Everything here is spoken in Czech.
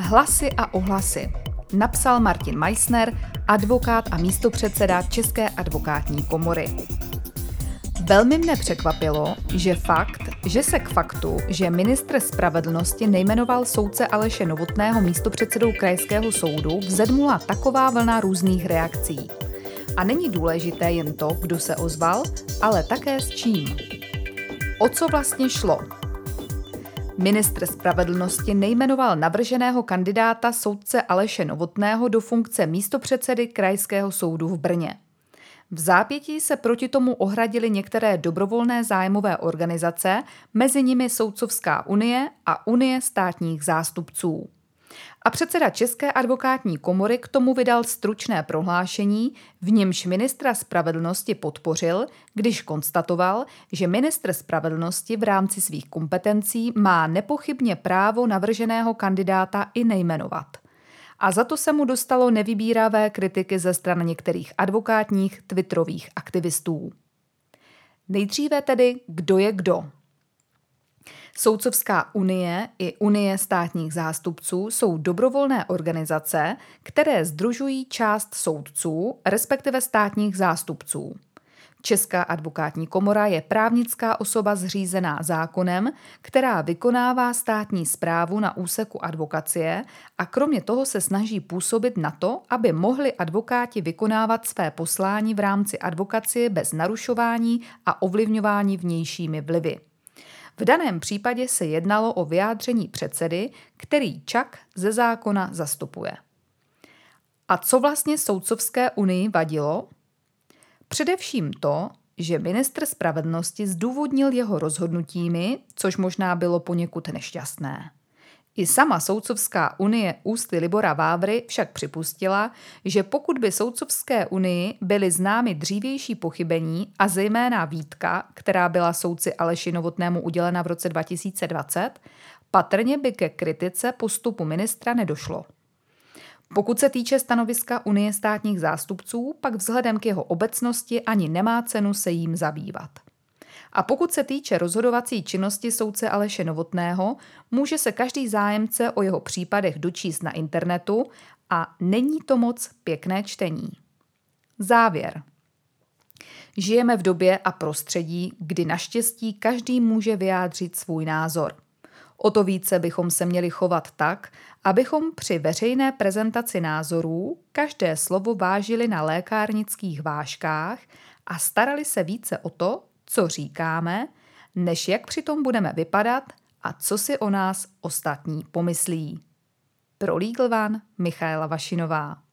Hlasy a ohlasy. Napsal Martin Meissner, advokát a místopředseda České advokátní komory. Velmi mne překvapilo, že fakt, že se k faktu, že ministr spravedlnosti nejmenoval soudce Aleše Novotného místopředsedou krajského soudu, vzedmula taková vlna různých reakcí. A není důležité jen to, kdo se ozval, ale také s čím. O co vlastně šlo? Ministr spravedlnosti nejmenoval navrženého kandidáta soudce Aleše Novotného do funkce místopředsedy Krajského soudu v Brně. V zápětí se proti tomu ohradily některé dobrovolné zájmové organizace, mezi nimi Soudcovská unie a Unie státních zástupců. A předseda České advokátní komory k tomu vydal stručné prohlášení, v němž ministra spravedlnosti podpořil, když konstatoval, že ministr spravedlnosti v rámci svých kompetencí má nepochybně právo navrženého kandidáta i nejmenovat. A za to se mu dostalo nevybíravé kritiky ze stran některých advokátních twitterových aktivistů. Nejdříve tedy, kdo je kdo. Soudcovská unie i Unie státních zástupců jsou dobrovolné organizace, které združují část soudců, respektive státních zástupců. Česká advokátní komora je právnická osoba zřízená zákonem, která vykonává státní správu na úseku advokacie a kromě toho se snaží působit na to, aby mohli advokáti vykonávat své poslání v rámci advokacie bez narušování a ovlivňování vnějšími vlivy. V daném případě se jednalo o vyjádření předsedy, který Čak ze zákona zastupuje. A co vlastně soudcovské unii vadilo? Především to, že ministr spravedlnosti zdůvodnil jeho rozhodnutími, což možná bylo poněkud nešťastné. I sama Soudcovská unie ústy Libora Vávry však připustila, že pokud by Soudcovské unii byly známy dřívější pochybení a zejména výtka, která byla soudci Aleši Novotnému udělena v roce 2020, patrně by ke kritice postupu ministra nedošlo. Pokud se týče stanoviska Unie státních zástupců, pak vzhledem k jeho obecnosti ani nemá cenu se jím zabývat. A pokud se týče rozhodovací činnosti soudce Aleše Novotného, může se každý zájemce o jeho případech dočíst na internetu a není to moc pěkné čtení. Závěr. Žijeme v době a prostředí, kdy naštěstí každý může vyjádřit svůj názor. O to více bychom se měli chovat tak, abychom při veřejné prezentaci názorů každé slovo vážili na lékárnických vážkách a starali se více o to, co říkáme, než jak přitom budeme vypadat a co si o nás ostatní pomyslí. Pro Legal One Michaela Vašinová